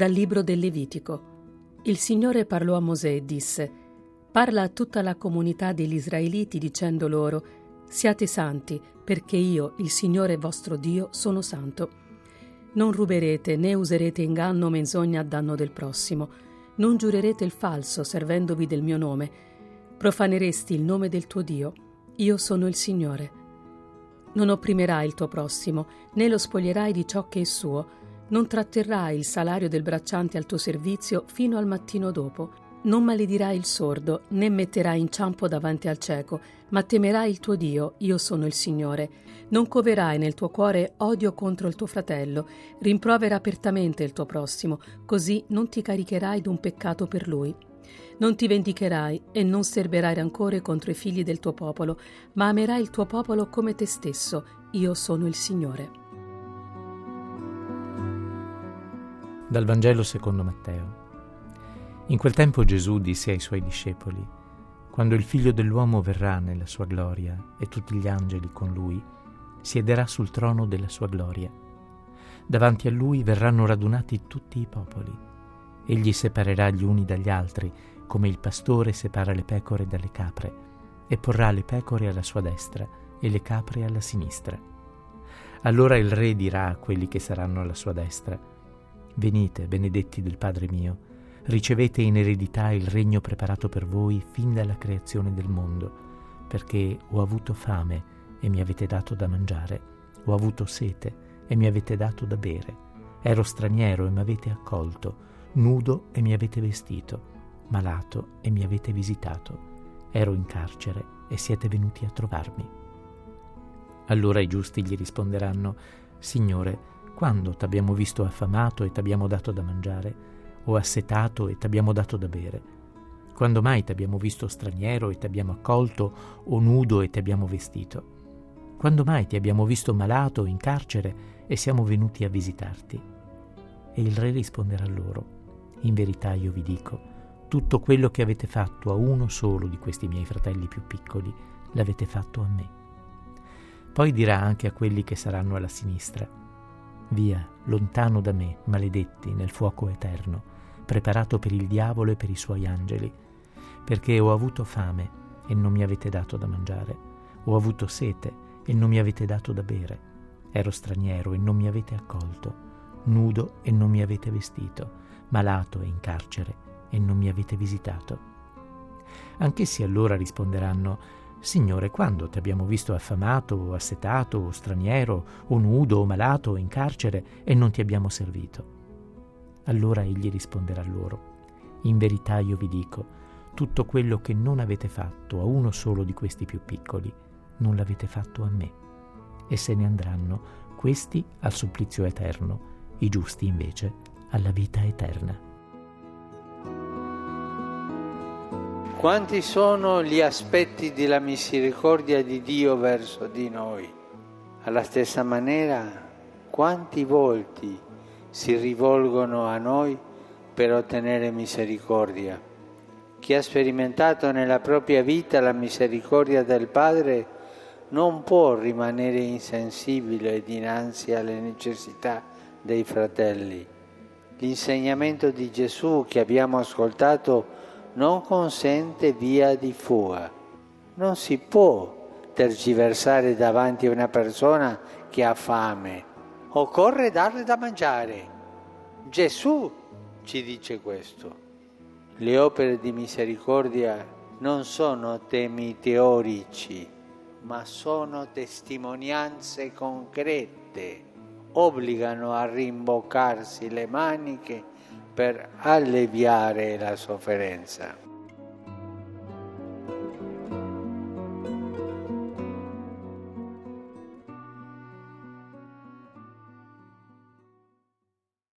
Dal libro del Levitico. Il Signore parlò a Mosè e disse, Parla a tutta la comunità degli israeliti dicendo loro, Siate santi, perché io, il Signore vostro Dio, sono santo. Non ruberete né userete inganno o menzogna a danno del prossimo. Non giurerete il falso, servendovi del mio nome. Profaneresti il nome del tuo Dio. Io sono il Signore. Non opprimerai il tuo prossimo, né lo spoglierai di ciò che è suo, non tratterrai il salario del bracciante al tuo servizio fino al mattino dopo. Non maledirai il sordo, né metterai inciampo davanti al cieco, ma temerai il tuo Dio, io sono il Signore. Non coverai nel tuo cuore odio contro il tuo fratello, rimprovera apertamente il tuo prossimo, così non ti caricherai d'un peccato per lui. Non ti vendicherai e non serberai rancore contro i figli del tuo popolo, ma amerai il tuo popolo come te stesso, io sono il Signore. Dal Vangelo secondo Matteo. In quel tempo Gesù disse ai suoi discepoli, Quando il figlio dell'uomo verrà nella sua gloria e tutti gli angeli con lui, siederà sul trono della sua gloria. Davanti a lui verranno radunati tutti i popoli. Egli separerà gli uni dagli altri, come il pastore separa le pecore dalle capre, e porrà le pecore alla sua destra e le capre alla sinistra. Allora il re dirà a quelli che saranno alla sua destra, Venite, benedetti del Padre mio, ricevete in eredità il regno preparato per voi fin dalla creazione del mondo, perché ho avuto fame e mi avete dato da mangiare, ho avuto sete e mi avete dato da bere, ero straniero e mi avete accolto, nudo e mi avete vestito, malato e mi avete visitato, ero in carcere e siete venuti a trovarmi. Allora i giusti gli risponderanno, Signore, quando t'abbiamo visto affamato e t'abbiamo dato da mangiare, o assetato e t'abbiamo dato da bere? Quando mai t'abbiamo visto straniero e t'abbiamo accolto, o nudo e t'abbiamo vestito? Quando mai ti abbiamo visto malato o in carcere e siamo venuti a visitarti? E il re risponderà loro, in verità io vi dico, tutto quello che avete fatto a uno solo di questi miei fratelli più piccoli, l'avete fatto a me. Poi dirà anche a quelli che saranno alla sinistra, Via, lontano da me, maledetti, nel fuoco eterno, preparato per il diavolo e per i suoi angeli, perché ho avuto fame e non mi avete dato da mangiare, ho avuto sete e non mi avete dato da bere, ero straniero e non mi avete accolto, nudo e non mi avete vestito, malato e in carcere e non mi avete visitato. Anch'essi allora risponderanno, Signore, quando ti abbiamo visto affamato o assetato o straniero o nudo o malato o in carcere e non ti abbiamo servito? Allora egli risponderà loro, in verità io vi dico, tutto quello che non avete fatto a uno solo di questi più piccoli, non l'avete fatto a me. E se ne andranno questi al supplizio eterno, i giusti invece alla vita eterna. Quanti sono gli aspetti della misericordia di Dio verso di noi? Alla stessa maniera, quanti volti si rivolgono a noi per ottenere misericordia? Chi ha sperimentato nella propria vita la misericordia del Padre non può rimanere insensibile dinanzi alle necessità dei fratelli. L'insegnamento di Gesù che abbiamo ascoltato non consente via di fuga. Non si può tergiversare davanti a una persona che ha fame. Occorre darle da mangiare. Gesù ci dice questo. Le opere di misericordia non sono temi teorici, ma sono testimonianze concrete. Obbligano a rimboccarsi le maniche per alleviare la sofferenza.